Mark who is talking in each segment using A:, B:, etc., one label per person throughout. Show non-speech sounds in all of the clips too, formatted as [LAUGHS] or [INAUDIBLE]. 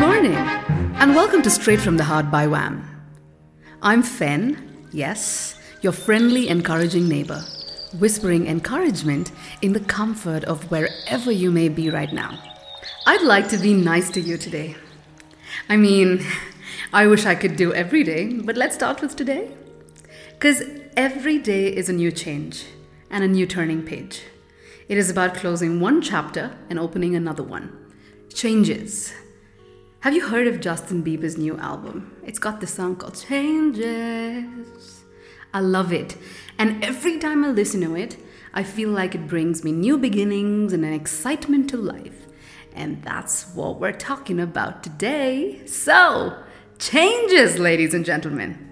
A: morning, and welcome to Straight from the Heart by Wham. I'm Fen, yes, your friendly, encouraging neighbor, whispering encouragement in the comfort of wherever you may be right now. I'd like to be nice to you today. I mean, I wish I could do every day, but let's start with today. Because every day is a new change and a new turning page. It is about closing one chapter and opening another one. Changes. Have you heard of Justin Bieber's new album? It's got this song called Changes. I love it. And every time I listen to it, I feel like it brings me new beginnings and an excitement to life. And that's what we're talking about today. So, changes, ladies and gentlemen.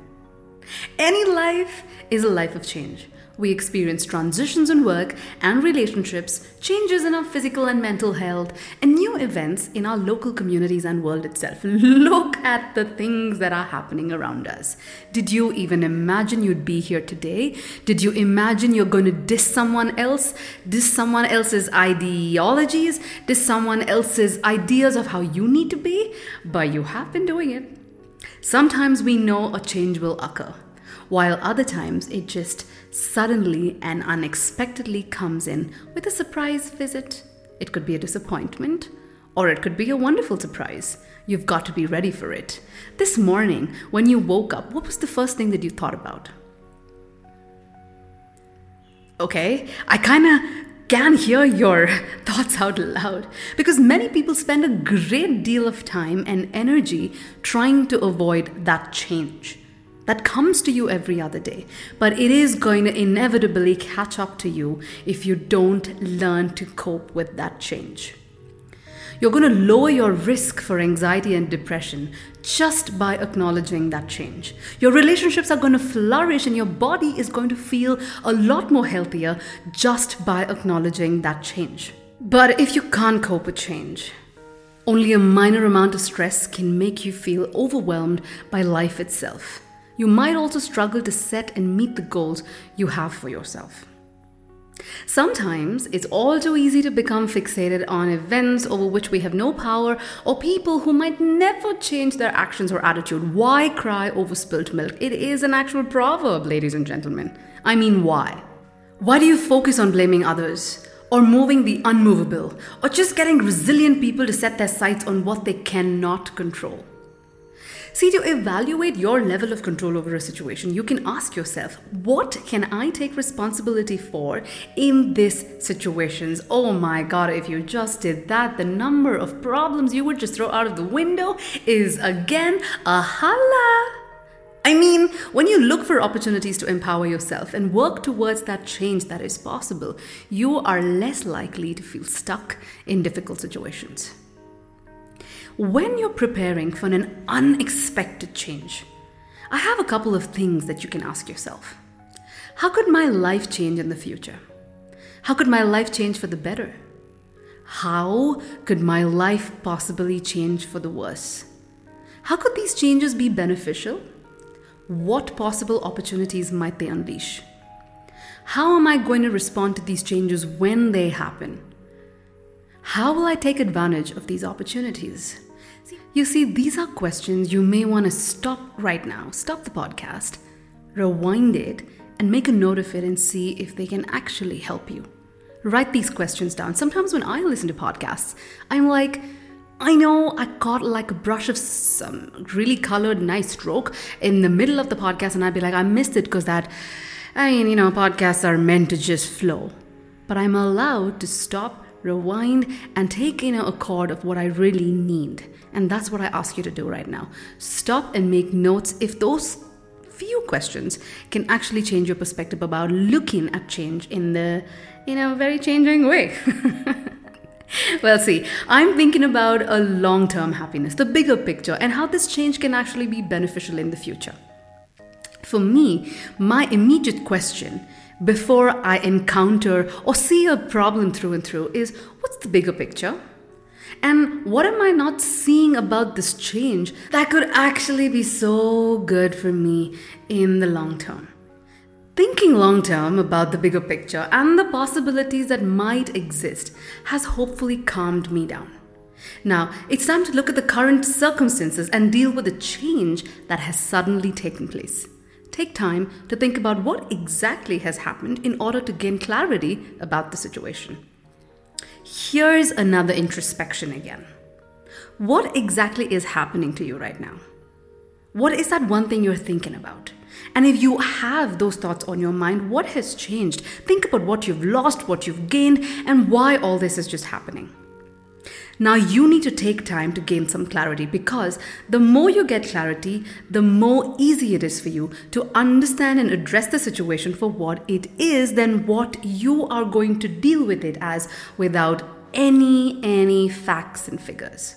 A: Any life is a life of change. We experience transitions in work and relationships, changes in our physical and mental health, and new events in our local communities and world itself. [LAUGHS] Look at the things that are happening around us. Did you even imagine you'd be here today? Did you imagine you're going to diss someone else? Diss someone else's ideologies? Diss someone else's ideas of how you need to be? But you have been doing it. Sometimes we know a change will occur, while other times it just suddenly and unexpectedly comes in with a surprise visit. It could be a disappointment, or it could be a wonderful surprise. You've got to be ready for it. This morning, when you woke up, what was the first thing that you thought about? Okay, I kind of can hear your [LAUGHS] thoughts out loud because many people spend a great deal of time and energy trying to avoid that change that comes to you every other day. But it is going to inevitably catch up to you if you don't learn to cope with that change. You're going to lower your risk for anxiety and depression just by acknowledging that change. Your relationships are going to flourish and your body is going to feel a lot more healthier just by acknowledging that change. But if you can't cope with change, only a minor amount of stress can make you feel overwhelmed by life itself. You might also struggle to set and meet the goals you have for yourself. Sometimes it's all too easy to become fixated on events over which we have no power or people who might never change their actions or attitude. Why cry over spilt milk? It is an actual proverb, ladies and gentlemen. I mean, why? Why do you focus on blaming others? Or moving the unmovable? Or just getting resilient people to set their sights on what they cannot control? See, to evaluate your level of control over a situation, you can ask yourself, what can I take responsibility for in this situations? Oh my god, if you just did that, the number of problems you would just throw out of the window is again a holla. I mean, when you look for opportunities to empower yourself and work towards that change that is possible, you are less likely to feel stuck in difficult situations. When you're preparing for an unexpected change, I have a couple of things that you can ask yourself. How could my life change in the future? How could my life change for the better? How could my life possibly change for the worse? How could these changes be beneficial? What possible opportunities might they unleash? How am I going to respond to these changes when they happen? How will I take advantage of these opportunities? You see, these are questions you may want to stop right now, stop the podcast, rewind it, and make a note of it and see if they can actually help you. Write these questions down. Sometimes when I listen to podcasts, I'm like, I know I caught like a brush of some really colored, nice stroke in the middle of the podcast, and I'd be like, I missed it because that, I mean, you know, podcasts are meant to just flow. But I'm allowed to stop, rewind, and take in a chord of what I really need. And that's what I ask you to do right now. Stop and make notes if those few questions can actually change your perspective about looking at change in the in a very changing way. [LAUGHS] well, see, I'm thinking about a long-term happiness, the bigger picture, and how this change can actually be beneficial in the future. For me, my immediate question before I encounter or see a problem through and through is what's the bigger picture? And what am I not seeing about this change that could actually be so good for me in the long term? Thinking long term about the bigger picture and the possibilities that might exist has hopefully calmed me down. Now, it's time to look at the current circumstances and deal with the change that has suddenly taken place. Take time to think about what exactly has happened in order to gain clarity about the situation. Here's another introspection again. What exactly is happening to you right now? What is that one thing you're thinking about? And if you have those thoughts on your mind, what has changed? Think about what you've lost, what you've gained, and why all this is just happening. Now, you need to take time to gain some clarity because the more you get clarity, the more easy it is for you to understand and address the situation for what it is than what you are going to deal with it as without any any facts and figures.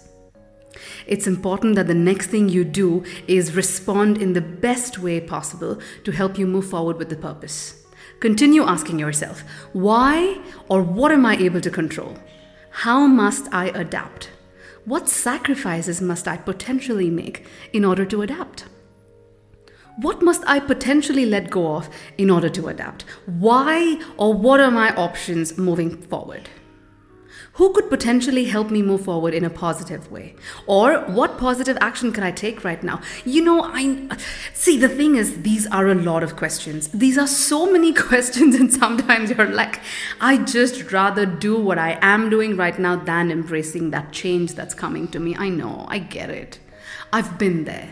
A: It's important that the next thing you do is respond in the best way possible to help you move forward with the purpose. Continue asking yourself, why or what am I able to control? How must I adapt? What sacrifices must I potentially make in order to adapt? What must I potentially let go of in order to adapt? Why or what are my options moving forward? Who could potentially help me move forward in a positive way? Or what positive action can I take right now? You know, I see the thing is, these are a lot of questions. These are so many [LAUGHS] questions, and sometimes you're like, I just rather do what I am doing right now than embracing that change that's coming to me. I know, I get it. I've been there.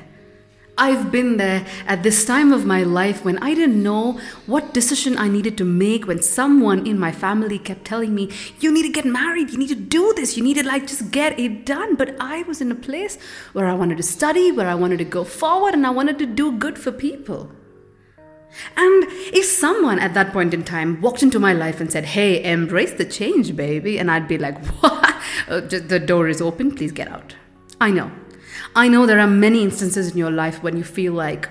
A: I've been there at this time of my life when I didn't know what decision I needed to make when someone in my family kept telling me, You need to get married, you need to do this, you need to like just get it done. But I was in a place where I wanted to study, where I wanted to go forward, and I wanted to do good for people. And if someone at that point in time walked into my life and said, Hey, embrace the change, baby, and I'd be like, [LAUGHS] What? Uh, the door is open, please get out. I know I know there are many instances in your life when you feel like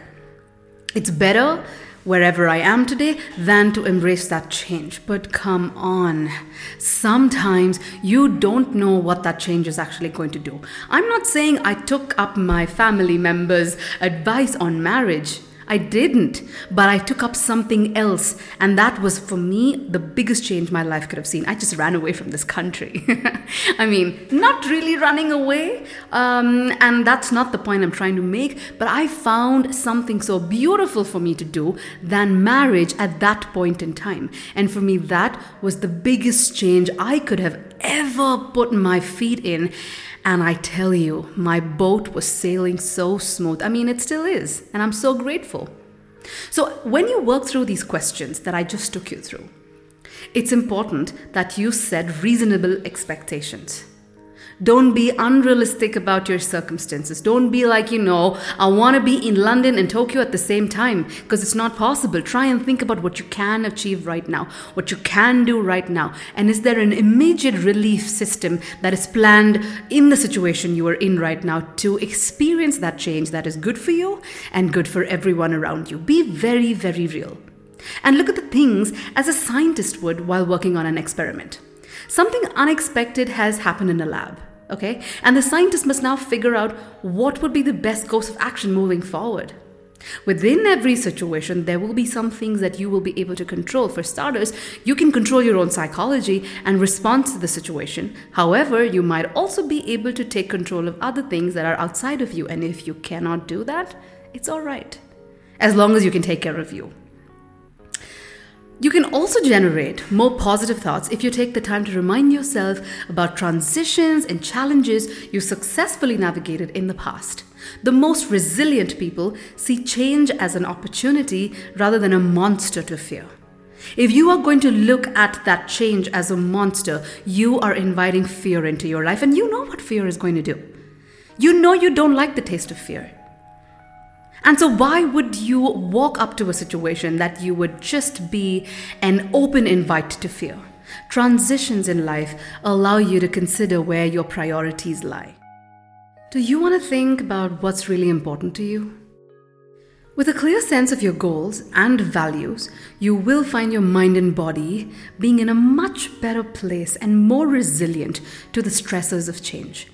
A: it's better wherever I am today than to embrace that change. But come on, sometimes you don't know what that change is actually going to do. I'm not saying I took up my family members' advice on marriage. I didn't, but I took up something else. And that was for me the biggest change my life could have seen. I just ran away from this country. [LAUGHS] I mean, not really running away. Um, and that's not the point I'm trying to make, but I found something so beautiful for me to do than marriage at that point in time. And for me, that was the biggest change I could have ever put my feet in. And I tell you, my boat was sailing so smooth. I mean, it still is. And I'm so grateful. So, when you work through these questions that I just took you through, it's important that you set reasonable expectations. Don't be unrealistic about your circumstances. Don't be like, you know, I want to be in London and Tokyo at the same time because it's not possible. Try and think about what you can achieve right now, what you can do right now. And is there an immediate relief system that is planned in the situation you are in right now to experience that change that is good for you and good for everyone around you? Be very, very real. And look at the things as a scientist would while working on an experiment. Something unexpected has happened in a lab. Okay? And the scientists must now figure out what would be the best course of action moving forward. Within every situation, there will be some things that you will be able to control. For starters, you can control your own psychology and respond to the situation. However, you might also be able to take control of other things that are outside of you. And if you cannot do that, it's all right. As long as you can take care of you. You can also generate more positive thoughts if you take the time to remind yourself about transitions and challenges you successfully navigated in the past. The most resilient people see change as an opportunity rather than a monster to fear. If you are going to look at that change as a monster, you are inviting fear into your life, and you know what fear is going to do. You know you don't like the taste of fear. And so, why would you walk up to a situation that you would just be an open invite to fear? Transitions in life allow you to consider where your priorities lie. Do you want to think about what's really important to you? With a clear sense of your goals and values, you will find your mind and body being in a much better place and more resilient to the stresses of change.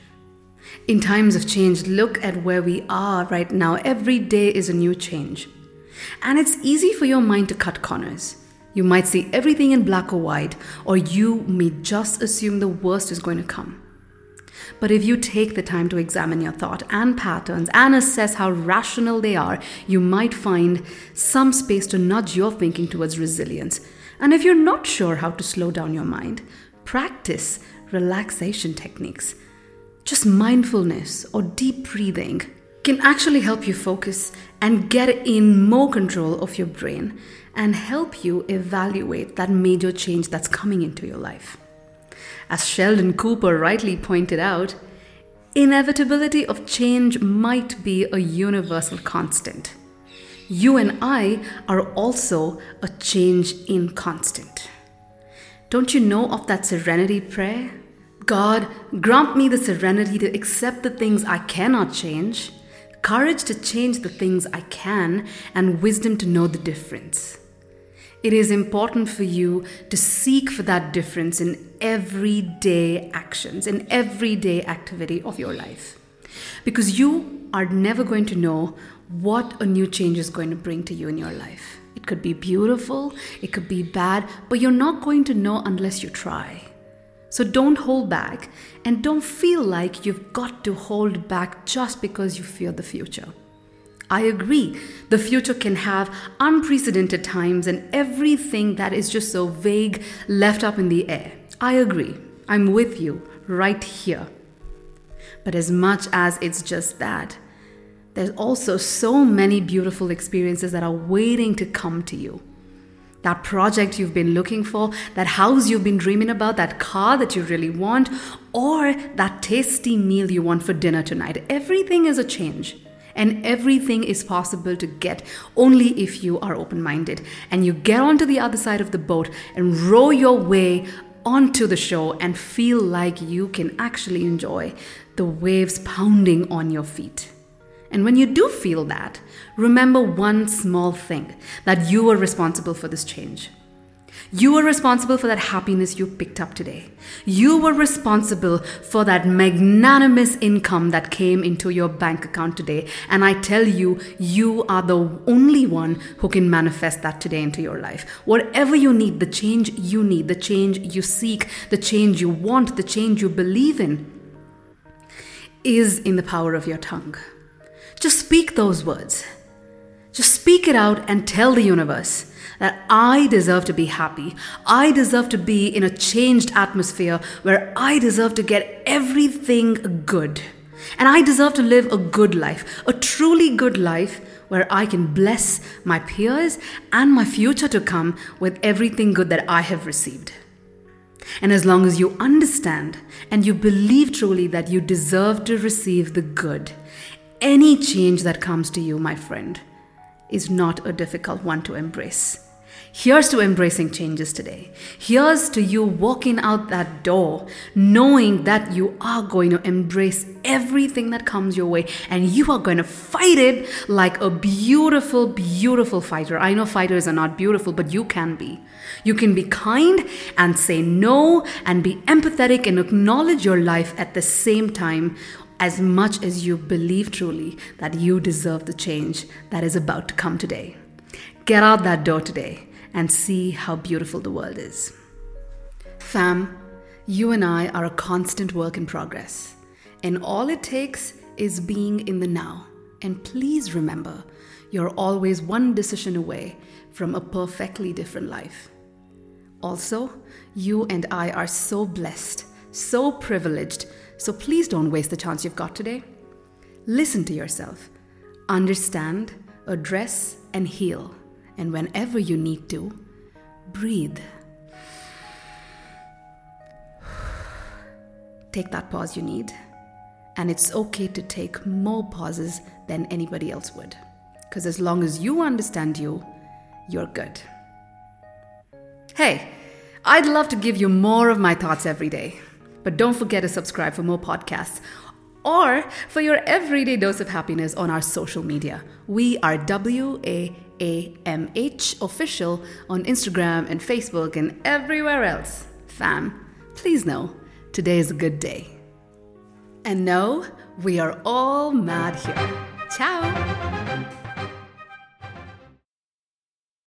A: In times of change, look at where we are right now. Every day is a new change. And it's easy for your mind to cut corners. You might see everything in black or white, or you may just assume the worst is going to come. But if you take the time to examine your thought and patterns and assess how rational they are, you might find some space to nudge your thinking towards resilience. And if you're not sure how to slow down your mind, practice relaxation techniques. Just mindfulness or deep breathing can actually help you focus and get in more control of your brain and help you evaluate that major change that's coming into your life. As Sheldon Cooper rightly pointed out, inevitability of change might be a universal constant. You and I are also a change in constant. Don't you know of that serenity prayer? God, grant me the serenity to accept the things I cannot change, courage to change the things I can, and wisdom to know the difference. It is important for you to seek for that difference in everyday actions, in everyday activity of your life. Because you are never going to know what a new change is going to bring to you in your life. It could be beautiful, it could be bad, but you're not going to know unless you try. So don't hold back and don't feel like you've got to hold back just because you fear the future. I agree. The future can have unprecedented times and everything that is just so vague left up in the air. I agree. I'm with you right here. But as much as it's just that, there's also so many beautiful experiences that are waiting to come to you. That project you've been looking for, that house you've been dreaming about, that car that you really want, or that tasty meal you want for dinner tonight. Everything is a change. And everything is possible to get only if you are open minded and you get onto the other side of the boat and row your way onto the shore and feel like you can actually enjoy the waves pounding on your feet. And when you do feel that, remember one small thing that you are responsible for this change. You were responsible for that happiness you picked up today. You were responsible for that magnanimous income that came into your bank account today. And I tell you, you are the only one who can manifest that today into your life. Whatever you need, the change you need, the change you seek, the change you want, the change you believe in, is in the power of your tongue. Just speak those words. Just speak it out and tell the universe that I deserve to be happy. I deserve to be in a changed atmosphere where I deserve to get everything good. And I deserve to live a good life, a truly good life where I can bless my peers and my future to come with everything good that I have received. And as long as you understand and you believe truly that you deserve to receive the good, any change that comes to you, my friend, is not a difficult one to embrace. Here's to embracing changes today. Here's to you walking out that door, knowing that you are going to embrace everything that comes your way and you are going to fight it like a beautiful, beautiful fighter. I know fighters are not beautiful, but you can be. You can be kind and say no and be empathetic and acknowledge your life at the same time as much as you believe truly that you deserve the change that is about to come today. Get out that door today and see how beautiful the world is. Fam, you and I are a constant work in progress, and all it takes is being in the now. And please remember, you're always one decision away from a perfectly different life. Also, you and I are so blessed, so privileged, so please don't waste the chance you've got today. Listen to yourself, understand, address, and heal. And whenever you need to, breathe. Take that pause you need. And it's okay to take more pauses than anybody else would. Because as long as you understand you, you're good. Hey, I'd love to give you more of my thoughts every day. But don't forget to subscribe for more podcasts or for your everyday dose of happiness on our social media. We are W A A M H official on Instagram and Facebook and everywhere else. Fam, please know today is a good day. And know we are all mad here. Ciao!